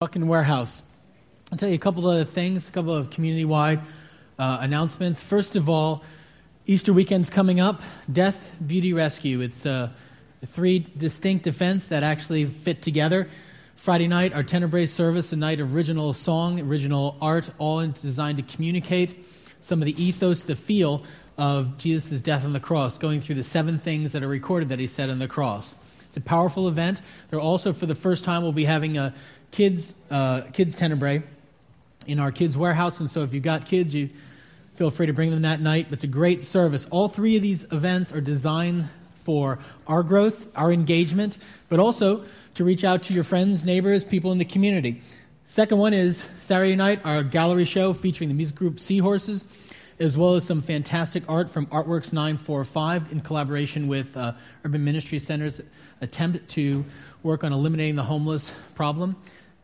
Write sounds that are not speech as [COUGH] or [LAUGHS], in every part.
Bucking Warehouse. I'll tell you a couple of things, a couple of community wide uh, announcements. First of all, Easter weekend's coming up Death, Beauty, Rescue. It's uh, three distinct events that actually fit together. Friday night, our Tenebrae service, a night of original song, original art, all designed to communicate some of the ethos, the feel of Jesus' death on the cross, going through the seven things that are recorded that he said on the cross. It's a powerful event. There also, for the first time, we'll be having a kids uh, kids tenebrae in our kids warehouse. And so if you've got kids you feel free to bring them that night. It's a great service. All three of these events are designed for our growth our engagement but also to reach out to your friends neighbors people in the community. Second one is saturday night our gallery show featuring the music group seahorses as well as some fantastic art from artworks 945 in collaboration with uh, urban ministry centers attempt to work on eliminating the homeless problem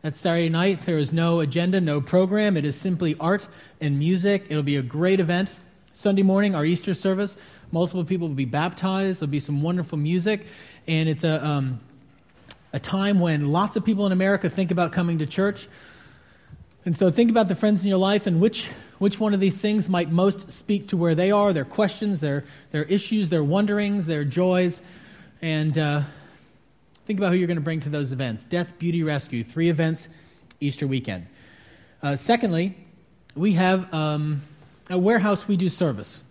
that's Saturday night. There is no agenda, no program. It is simply art and music. It'll be a great event. Sunday morning, our Easter service, multiple people will be baptized. There'll be some wonderful music. And it's a, um, a time when lots of people in America think about coming to church. And so think about the friends in your life and which, which one of these things might most speak to where they are, their questions, their, their issues, their wonderings, their joys. And uh, Think about who you're going to bring to those events Death, Beauty, Rescue, three events Easter weekend. Uh, secondly, we have um, a warehouse we do service.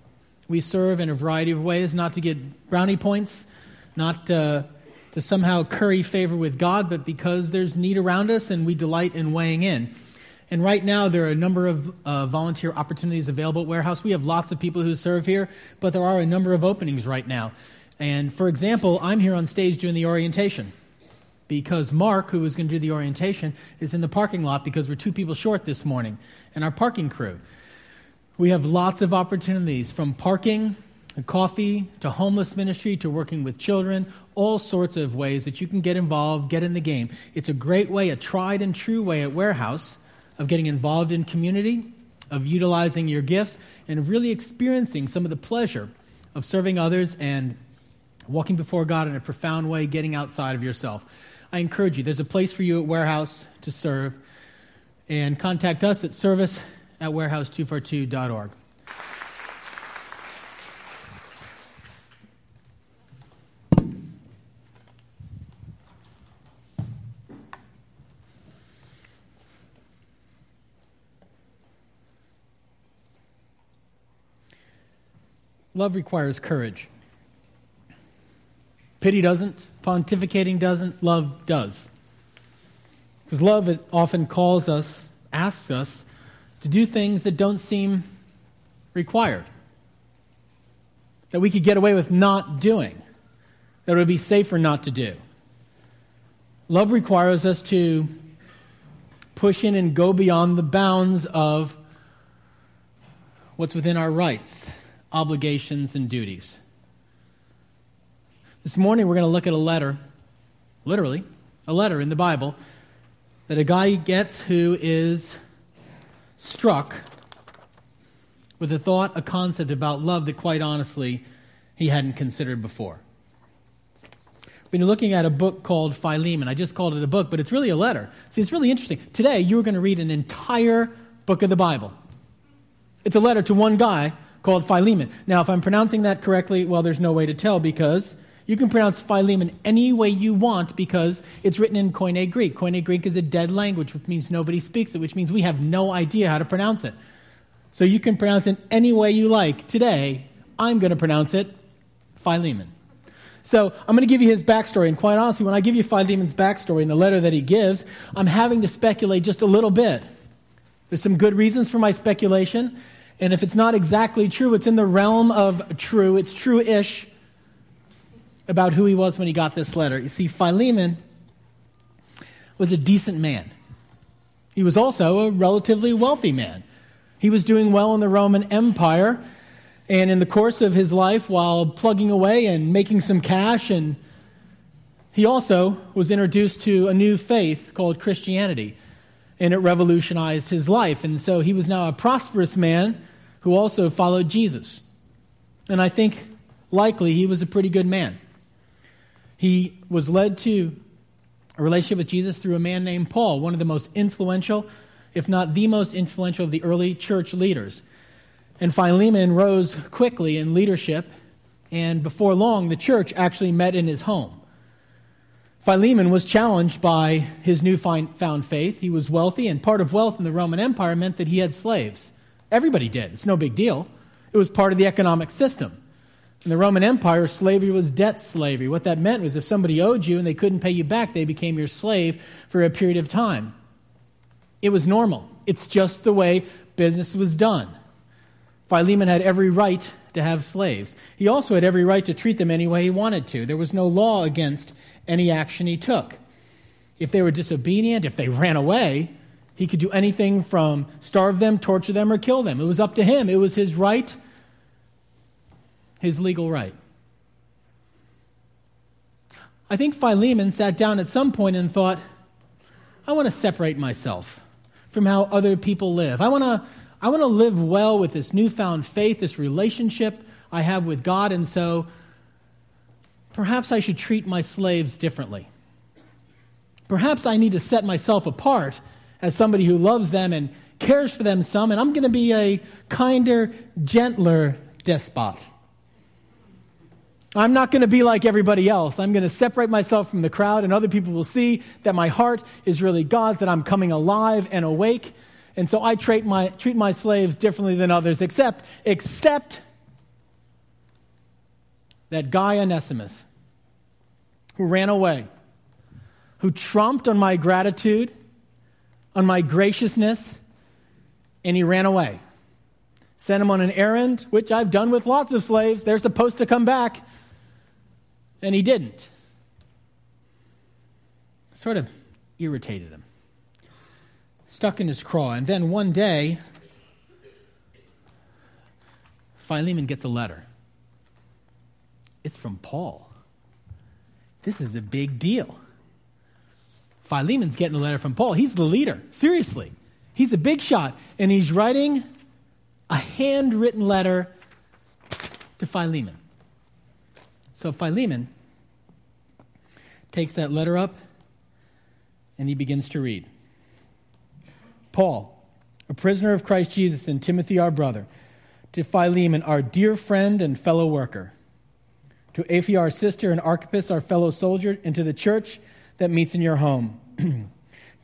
We serve in a variety of ways, not to get brownie points, not uh, to somehow curry favor with God, but because there's need around us and we delight in weighing in. And right now, there are a number of uh, volunteer opportunities available at Warehouse. We have lots of people who serve here, but there are a number of openings right now. And for example, I'm here on stage doing the orientation because Mark, who was going to do the orientation, is in the parking lot because we're two people short this morning and our parking crew. We have lots of opportunities from parking to coffee to homeless ministry to working with children, all sorts of ways that you can get involved, get in the game. It's a great way, a tried and true way at Warehouse of getting involved in community, of utilizing your gifts, and of really experiencing some of the pleasure of serving others and walking before God in a profound way, getting outside of yourself. I encourage you, there's a place for you at Warehouse to serve, and contact us at service at warehouse242.org. Love requires courage. Pity doesn't, pontificating doesn't, love does. Because love often calls us, asks us to do things that don't seem required, that we could get away with not doing, that it would be safer not to do. Love requires us to push in and go beyond the bounds of what's within our rights, obligations, and duties. This morning we're going to look at a letter, literally, a letter in the Bible that a guy gets who is struck with a thought, a concept about love that quite honestly he hadn't considered before. We've been looking at a book called Philemon. I just called it a book, but it's really a letter. See, it's really interesting. Today, you're going to read an entire book of the Bible. It's a letter to one guy called Philemon. Now, if I'm pronouncing that correctly, well, there's no way to tell because you can pronounce Philemon any way you want because it's written in Koine Greek. Koine Greek is a dead language, which means nobody speaks it, which means we have no idea how to pronounce it. So you can pronounce it any way you like. Today, I'm going to pronounce it Philemon. So I'm going to give you his backstory. And quite honestly, when I give you Philemon's backstory in the letter that he gives, I'm having to speculate just a little bit. There's some good reasons for my speculation. And if it's not exactly true, it's in the realm of true. It's true ish about who he was when he got this letter. You see, Philemon was a decent man. He was also a relatively wealthy man. He was doing well in the Roman Empire, and in the course of his life, while plugging away and making some cash, and he also was introduced to a new faith called Christianity, and it revolutionized his life. And so he was now a prosperous man who also followed Jesus. And I think likely he was a pretty good man. He was led to a relationship with Jesus through a man named Paul, one of the most influential, if not the most influential, of the early church leaders. And Philemon rose quickly in leadership, and before long, the church actually met in his home. Philemon was challenged by his newfound faith. He was wealthy, and part of wealth in the Roman Empire meant that he had slaves. Everybody did. It's no big deal. It was part of the economic system. In the Roman Empire, slavery was debt slavery. What that meant was if somebody owed you and they couldn't pay you back, they became your slave for a period of time. It was normal. It's just the way business was done. Philemon had every right to have slaves. He also had every right to treat them any way he wanted to. There was no law against any action he took. If they were disobedient, if they ran away, he could do anything from starve them, torture them, or kill them. It was up to him. It was his right, his legal right. I think Philemon sat down at some point and thought, I want to separate myself from how other people live. I want to I want to live well with this newfound faith, this relationship I have with God, and so perhaps I should treat my slaves differently. Perhaps I need to set myself apart as somebody who loves them and cares for them some, and I'm going to be a kinder, gentler despot. I'm not going to be like everybody else. I'm going to separate myself from the crowd, and other people will see that my heart is really God's, that I'm coming alive and awake. And so I treat my, treat my slaves differently than others, except, except that guy Onesimus who ran away, who trumped on my gratitude, on my graciousness, and he ran away. Sent him on an errand, which I've done with lots of slaves. They're supposed to come back, and he didn't. Sort of irritated him, stuck in his craw. And then one day, Philemon gets a letter. It's from Paul. This is a big deal. Philemon's getting a letter from Paul. He's the leader. Seriously. He's a big shot. And he's writing a handwritten letter to Philemon. So Philemon takes that letter up and he begins to read Paul, a prisoner of Christ Jesus, and Timothy, our brother, to Philemon, our dear friend and fellow worker to Apphia, our sister, and Archippus, our fellow soldier, and to the church that meets in your home. [CLEARS THROAT]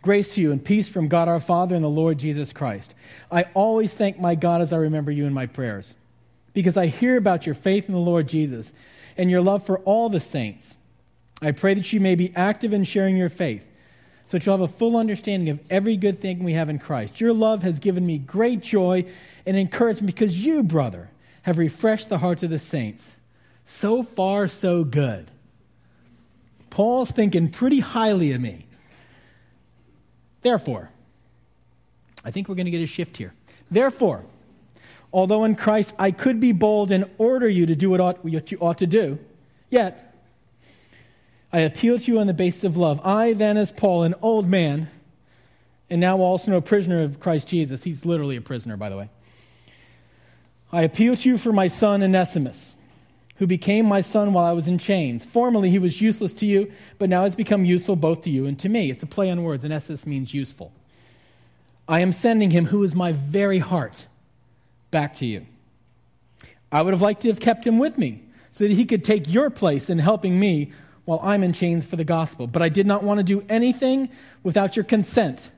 Grace to you and peace from God our Father and the Lord Jesus Christ. I always thank my God as I remember you in my prayers, because I hear about your faith in the Lord Jesus and your love for all the saints. I pray that you may be active in sharing your faith, so that you'll have a full understanding of every good thing we have in Christ. Your love has given me great joy and encouragement because you, brother, have refreshed the hearts of the saints. So far, so good. Paul's thinking pretty highly of me. Therefore, I think we're going to get a shift here. Therefore, although in Christ I could be bold and order you to do what, what you ought to do, yet I appeal to you on the basis of love. I, then, as Paul, an old man, and now also a prisoner of Christ Jesus, he's literally a prisoner, by the way. I appeal to you for my son Onesimus who became my son while I was in chains. Formerly he was useless to you, but now has become useful both to you and to me. It's a play on words, Esses means useful. I am sending him, who is my very heart, back to you. I would have liked to have kept him with me so that he could take your place in helping me while I'm in chains for the gospel. But I did not want to do anything without your consent,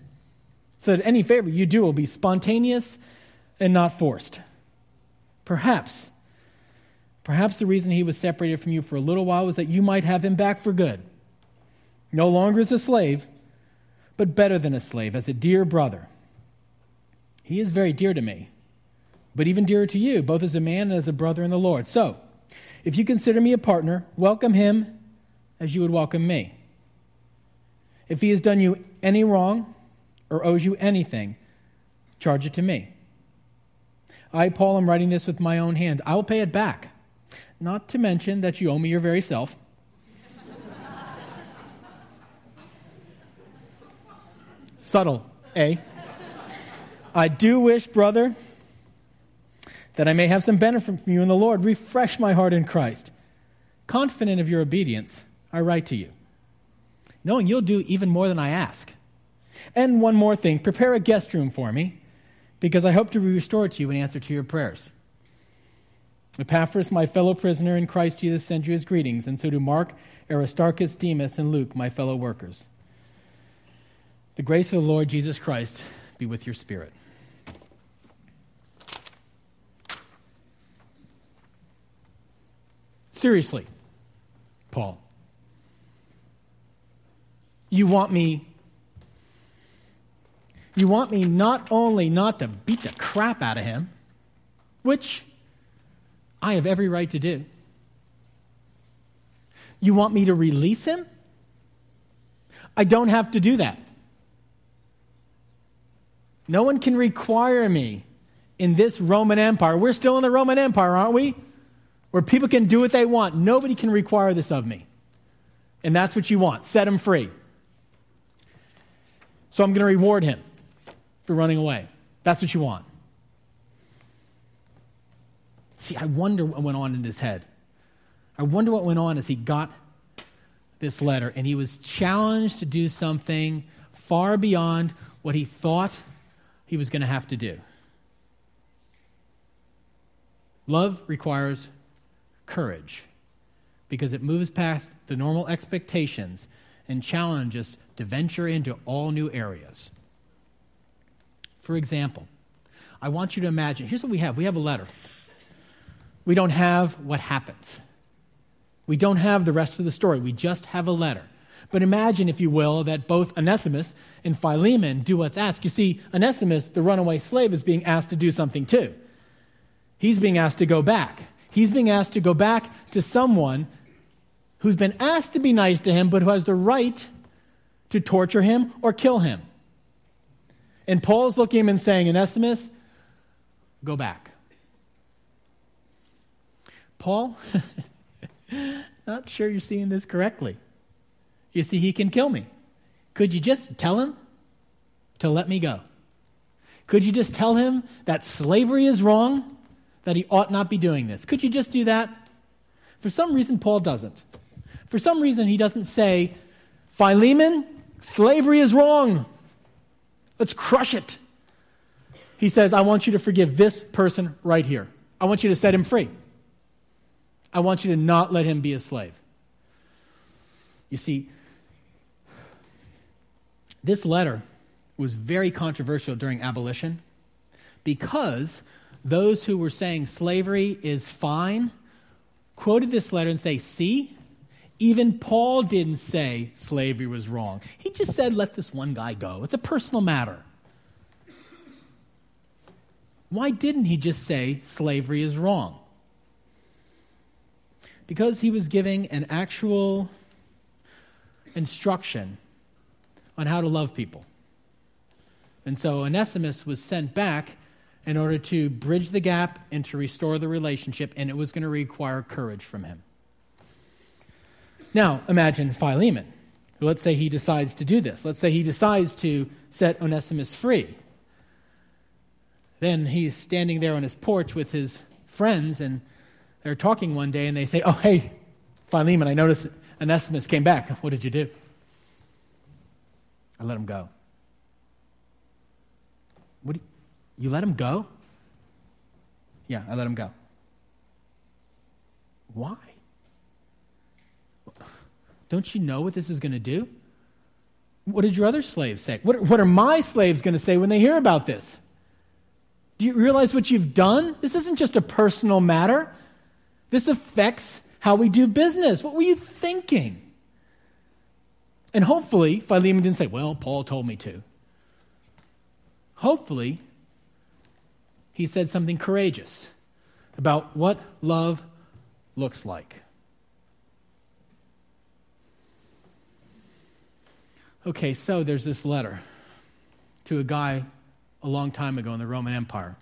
so that any favor you do will be spontaneous and not forced. Perhaps Perhaps the reason he was separated from you for a little while was that you might have him back for good. No longer as a slave, but better than a slave, as a dear brother. He is very dear to me, but even dearer to you, both as a man and as a brother in the Lord. So, if you consider me a partner, welcome him as you would welcome me. If he has done you any wrong or owes you anything, charge it to me. I, Paul, am writing this with my own hand. I will pay it back not to mention that you owe me your very self. [LAUGHS] Subtle, eh? I do wish, brother, that I may have some benefit from you in the Lord. Refresh my heart in Christ. Confident of your obedience, I write to you. knowing you'll do even more than I ask. And one more thing prepare a guest room for me, because I hope to be restored to you in answer to your prayers. Epaphras, my fellow prisoner in Christ Jesus, sends you his greetings, and so do Mark, Aristarchus, Demas, and Luke, my fellow workers. The grace of the Lord Jesus Christ be with your spirit. Seriously, Paul. You want me you want me not only not to beat the crap out of him, which I have every right to do. You want me to release him? I don't have to do that. No one can require me in this Roman Empire. We're still in the Roman Empire, aren't we? Where people can do what they want. Nobody can require this of me. And that's what you want. Set him free. So I'm going to reward him for running away. That's what you want. See, I wonder what went on in his head. I wonder what went on as he got this letter and he was challenged to do something far beyond what he thought he was going to have to do. Love requires courage because it moves past the normal expectations and challenges to venture into all new areas. For example, I want you to imagine here's what we have we have a letter. We don't have what happens. We don't have the rest of the story. We just have a letter. But imagine, if you will, that both Onesimus and Philemon do what's asked. You see, Onesimus, the runaway slave, is being asked to do something too. He's being asked to go back. He's being asked to go back to someone who's been asked to be nice to him, but who has the right to torture him or kill him. And Paul's looking at him and saying, Onesimus, go back. Paul, [LAUGHS] not sure you're seeing this correctly. You see, he can kill me. Could you just tell him to let me go? Could you just tell him that slavery is wrong, that he ought not be doing this? Could you just do that? For some reason, Paul doesn't. For some reason, he doesn't say, Philemon, slavery is wrong. Let's crush it. He says, I want you to forgive this person right here. I want you to set him free. I want you to not let him be a slave. You see, this letter was very controversial during abolition because those who were saying slavery is fine quoted this letter and say, See, even Paul didn't say slavery was wrong. He just said, let this one guy go. It's a personal matter. Why didn't he just say slavery is wrong? because he was giving an actual instruction on how to love people. And so Onesimus was sent back in order to bridge the gap and to restore the relationship, and it was going to require courage from him. Now, imagine Philemon. Let's say he decides to do this. Let's say he decides to set Onesimus free. Then he's standing there on his porch with his friends, and they're talking one day and they say, Oh, hey, Philemon, I noticed Onesimus came back. What did you do? I let him go. What? You, you let him go? Yeah, I let him go. Why? Don't you know what this is going to do? What did your other slaves say? What, what are my slaves going to say when they hear about this? Do you realize what you've done? This isn't just a personal matter. This affects how we do business. What were you thinking? And hopefully, Philemon didn't say, Well, Paul told me to. Hopefully, he said something courageous about what love looks like. Okay, so there's this letter to a guy a long time ago in the Roman Empire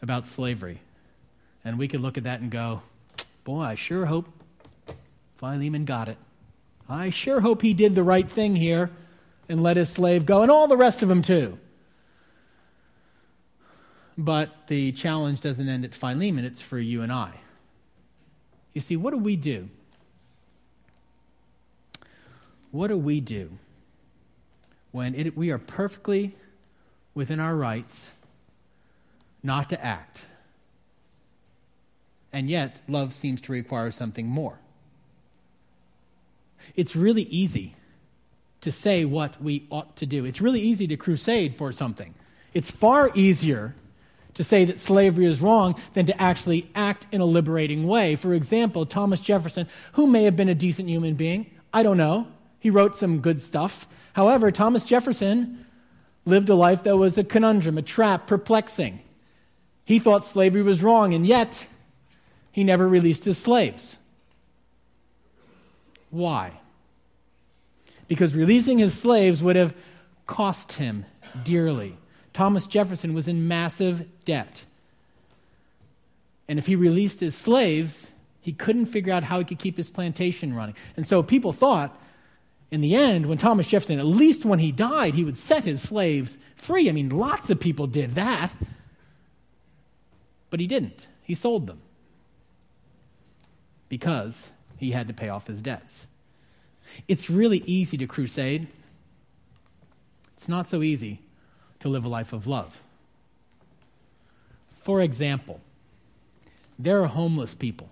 about slavery. And we could look at that and go, Boy, I sure hope Philemon got it. I sure hope he did the right thing here and let his slave go, and all the rest of them too. But the challenge doesn't end at Philemon, it's for you and I. You see, what do we do? what do we do when it, we are perfectly within our rights not to act? And yet, love seems to require something more. It's really easy to say what we ought to do. It's really easy to crusade for something. It's far easier to say that slavery is wrong than to actually act in a liberating way. For example, Thomas Jefferson, who may have been a decent human being, I don't know. He wrote some good stuff. However, Thomas Jefferson lived a life that was a conundrum, a trap, perplexing. He thought slavery was wrong, and yet he never released his slaves. Why? Because releasing his slaves would have cost him dearly. Thomas Jefferson was in massive debt. And if he released his slaves, he couldn't figure out how he could keep his plantation running. And so people thought, in the end, when Thomas Jefferson, at least when he died, he would set his slaves free. I mean, lots of people did that. But he didn't. He sold them because he had to pay off his debts. It's really easy to crusade. It's not so easy to live a life of love. For example, there are homeless people.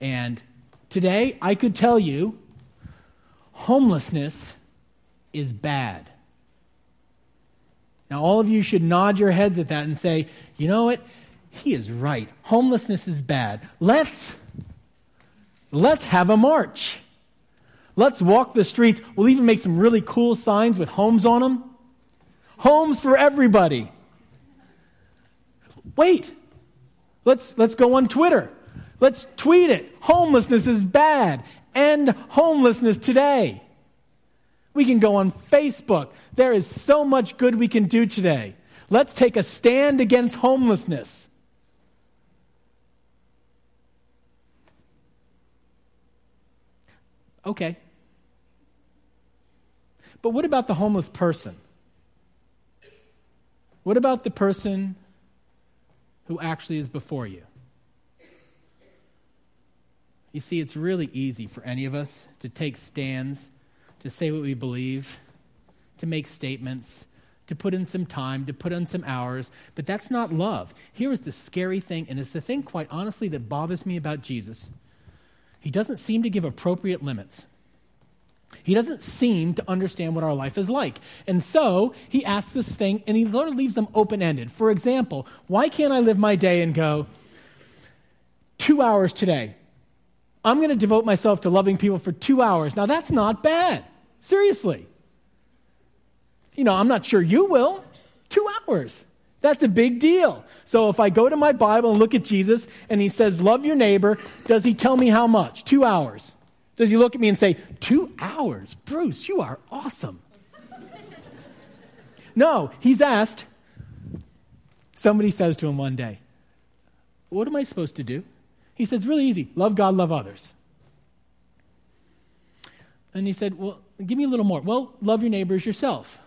And today, I could tell you homelessness is bad. Now, all of you should nod your heads at that and say, you know what? He is right. Homelessness is bad. Let's let's have a march. Let's walk the streets. We'll even make some really cool signs with homes on them. Homes for everybody. Wait. Let's, let's go on Twitter. Let's tweet it. Homelessness is bad. End homelessness today. We can go on Facebook. There is so much good we can do today. Let's take a stand against homelessness. Okay. But what about the homeless person? What about the person who actually is before you? You see, it's really easy for any of us to take stands, to say what we believe, to make statements, to put in some time, to put in some hours, but that's not love. Here is the scary thing, and it's the thing, quite honestly, that bothers me about Jesus. He doesn't seem to give appropriate limits. He doesn't seem to understand what our life is like. And so he asks this thing and he sort of leaves them open ended. For example, why can't I live my day and go, two hours today? I'm going to devote myself to loving people for two hours. Now, that's not bad. Seriously. You know, I'm not sure you will. Two hours. That's a big deal. So if I go to my Bible and look at Jesus and he says, Love your neighbor, does he tell me how much? Two hours. Does he look at me and say, Two hours? Bruce, you are awesome. no, he's asked. Somebody says to him one day, What am I supposed to do? He said, It's really easy love God, love others. And he said, Well, give me a little more. Well, love your neighbors yourself.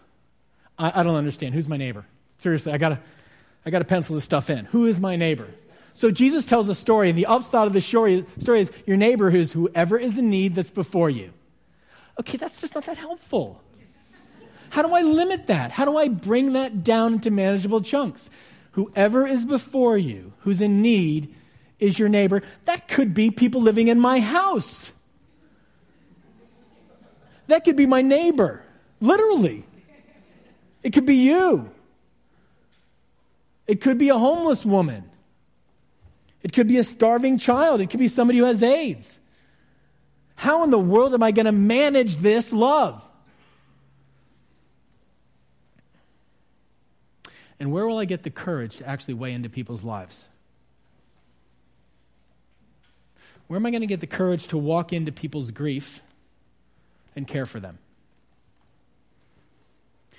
I, I don't understand. Who's my neighbor? Seriously, I gotta, I gotta pencil this stuff in. Who is my neighbor? So Jesus tells a story, and the upshot of the story, story is your neighbor who's whoever is in need that's before you. Okay, that's just not that helpful. How do I limit that? How do I bring that down into manageable chunks? Whoever is before you, who's in need, is your neighbor. That could be people living in my house. That could be my neighbor, literally. It could be you. It could be a homeless woman. It could be a starving child. It could be somebody who has AIDS. How in the world am I going to manage this love? And where will I get the courage to actually weigh into people's lives? Where am I going to get the courage to walk into people's grief and care for them?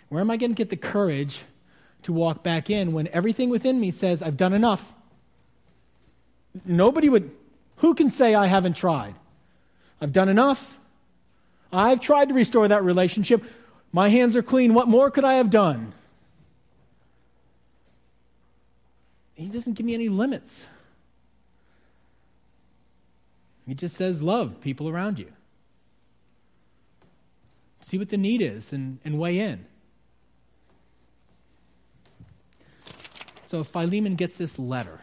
Where am I going to get the courage to walk back in when everything within me says, I've done enough? Nobody would, who can say I haven't tried? I've done enough. I've tried to restore that relationship. My hands are clean. What more could I have done? He doesn't give me any limits. He just says, love people around you. see what the need is and, and weigh in. So Philemon gets this letter.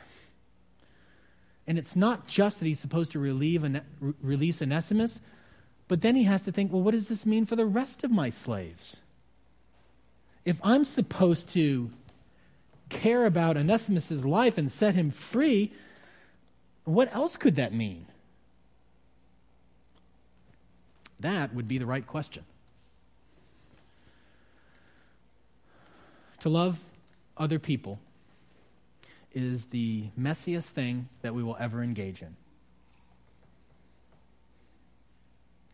And it's not just that he's supposed to relieve an, re- release Onesimus, but then he has to think, well, what does this mean for the rest of my slaves? If I'm supposed to care about Onesimus' life and set him free, what else could that mean? That would be the right question. To love other people is the messiest thing that we will ever engage in.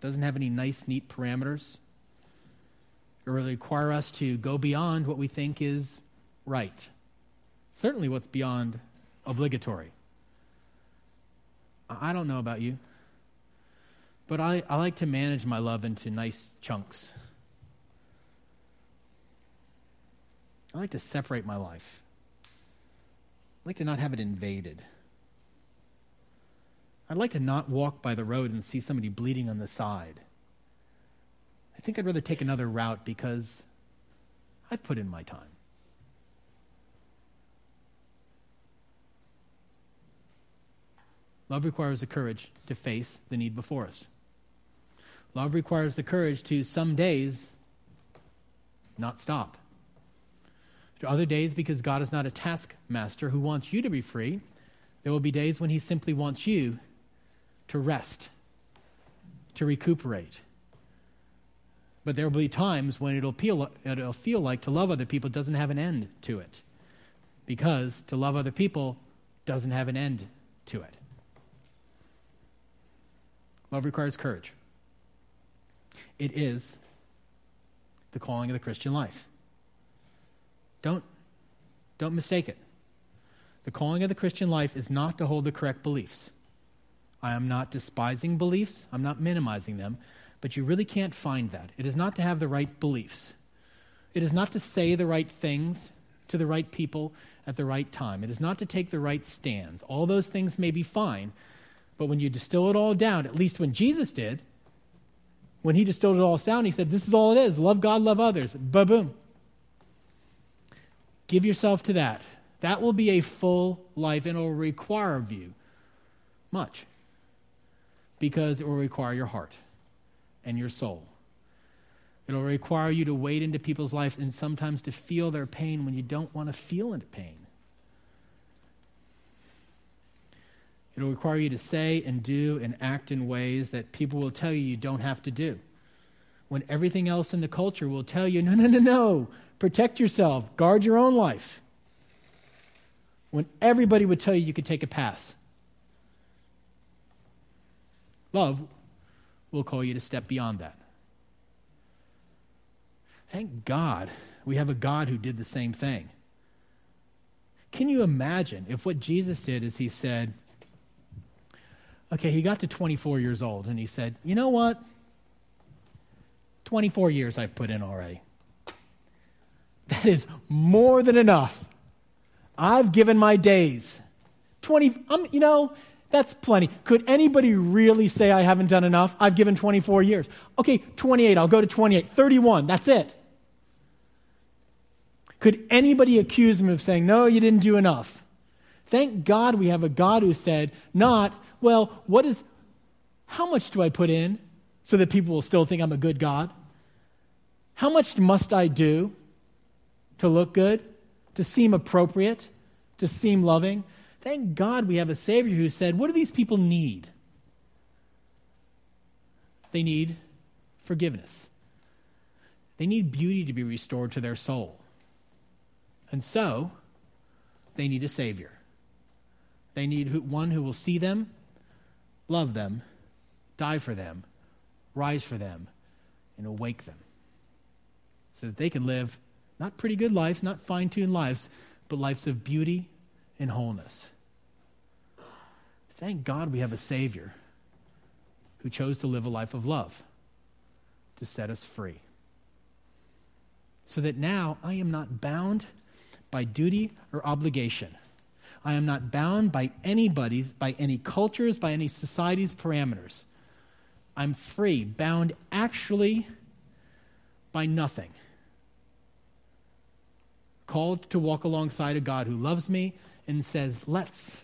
Doesn't have any nice, neat parameters. It will require us to go beyond what we think is right. Certainly, what's beyond obligatory. I don't know about you, but I, I like to manage my love into nice chunks. I like to separate my life. I like to not have it invaded. I'd like to not walk by the road and see somebody bleeding on the side. I think I'd rather take another route because I've put in my time. Love requires the courage to face the need before us. Love requires the courage to some days not stop. Are other days, because God is not a taskmaster who wants you to be free, there will be days when He simply wants you to rest, to recuperate. But there will be times when it'll feel, it'll feel like to love other people doesn't have an end to it. Because to love other people doesn't have an end to it. Love requires courage. It is the calling of the Christian life. Don't, don't mistake it. The calling of the Christian life is not to hold the correct beliefs. I am not despising beliefs, I'm not minimizing them, but you really can't find that. It is not to have the right beliefs, it is not to say the right things to the right people at the right time, it is not to take the right stands. All those things may be fine, but when you distill it all down, at least when Jesus did, when he distilled it all down, he said, This is all it is love God, love others. Ba boom. Give yourself to that. That will be a full life and it will require of you much because it will require your heart and your soul. It will require you to wade into people's lives and sometimes to feel their pain when you don't want to feel into pain. It will require you to say and do and act in ways that people will tell you you don't have to do. When everything else in the culture will tell you, no, no, no, no, protect yourself, guard your own life. When everybody would tell you you could take a pass. Love will call you to step beyond that. Thank God we have a God who did the same thing. Can you imagine if what Jesus did is he said, Okay, he got to 24 years old and he said, You know what? 24 years I've put in already. That is more than enough. I've given my days. 20, um, you know, that's plenty. Could anybody really say I haven't done enough? I've given 24 years. Okay, 28, I'll go to 28. 31, that's it. Could anybody accuse him of saying, no, you didn't do enough? Thank God we have a God who said, not, well, what is, how much do I put in so that people will still think I'm a good God? How much must I do to look good, to seem appropriate, to seem loving? Thank God we have a Savior who said, What do these people need? They need forgiveness. They need beauty to be restored to their soul. And so, they need a Savior. They need one who will see them love them, die for them, rise for them, and awake them. So that they can live not pretty good lives, not fine tuned lives, but lives of beauty and wholeness. Thank God we have a Savior who chose to live a life of love to set us free. So that now I am not bound by duty or obligation. I am not bound by anybody's, by any cultures, by any society's parameters. I'm free, bound actually by nothing. Called to walk alongside a God who loves me and says, Let's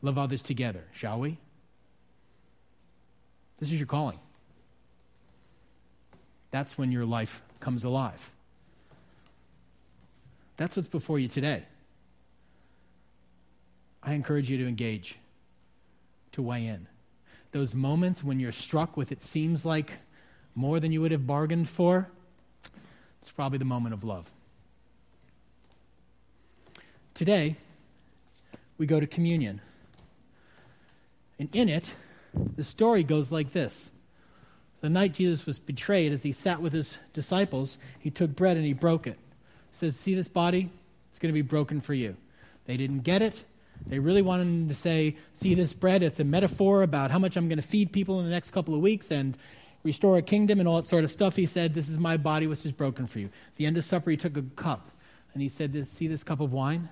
love others together, shall we? This is your calling. That's when your life comes alive. That's what's before you today. I encourage you to engage, to weigh in. Those moments when you're struck with it seems like more than you would have bargained for, it's probably the moment of love. Today, we go to communion. And in it, the story goes like this. The night Jesus was betrayed, as he sat with his disciples, he took bread and he broke it. He says, See this body? It's going to be broken for you. They didn't get it. They really wanted him to say, See this bread? It's a metaphor about how much I'm going to feed people in the next couple of weeks and restore a kingdom and all that sort of stuff. He said, This is my body, which is broken for you. At the end of supper, he took a cup and he said, this, See this cup of wine?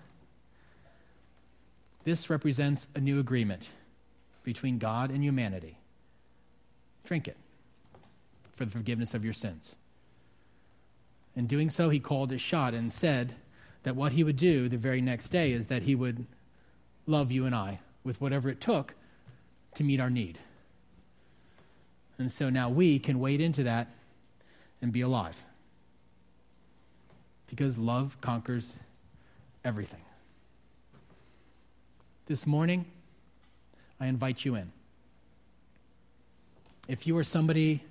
This represents a new agreement between God and humanity. Drink it for the forgiveness of your sins. In doing so, he called a shot and said that what he would do the very next day is that he would love you and I with whatever it took to meet our need. And so now we can wade into that and be alive. Because love conquers everything. This morning, I invite you in. If you are somebody,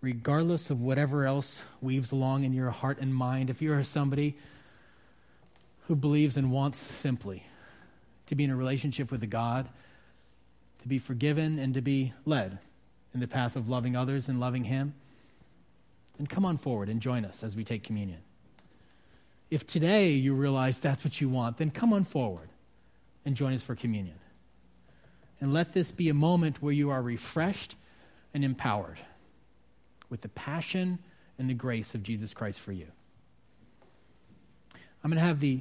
regardless of whatever else weaves along in your heart and mind, if you are somebody who believes and wants simply to be in a relationship with a God, to be forgiven, and to be led in the path of loving others and loving Him, then come on forward and join us as we take communion. If today you realize that's what you want, then come on forward and join us for communion. And let this be a moment where you are refreshed and empowered with the passion and the grace of Jesus Christ for you. I'm going to have the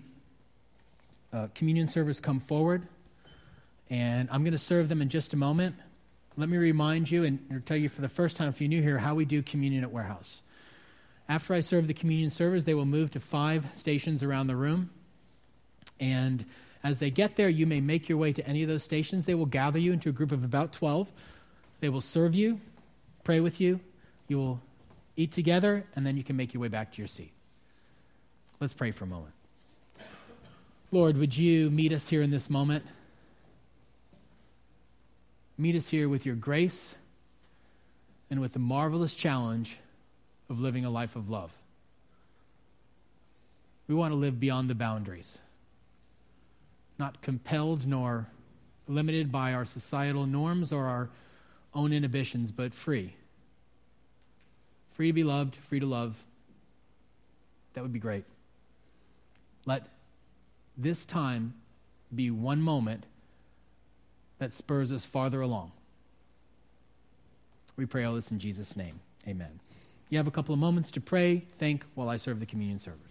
uh, communion servers come forward, and I'm going to serve them in just a moment. Let me remind you and tell you for the first time, if you're new here, how we do communion at Warehouse. After I serve the communion servers, they will move to five stations around the room. And as they get there, you may make your way to any of those stations. They will gather you into a group of about 12. They will serve you, pray with you. You will eat together, and then you can make your way back to your seat. Let's pray for a moment. Lord, would you meet us here in this moment? Meet us here with your grace and with the marvelous challenge of living a life of love. We want to live beyond the boundaries not compelled nor limited by our societal norms or our own inhibitions, but free. Free to be loved, free to love. That would be great. Let this time be one moment that spurs us farther along. We pray all this in Jesus' name. Amen. You have a couple of moments to pray, thank while I serve the communion service.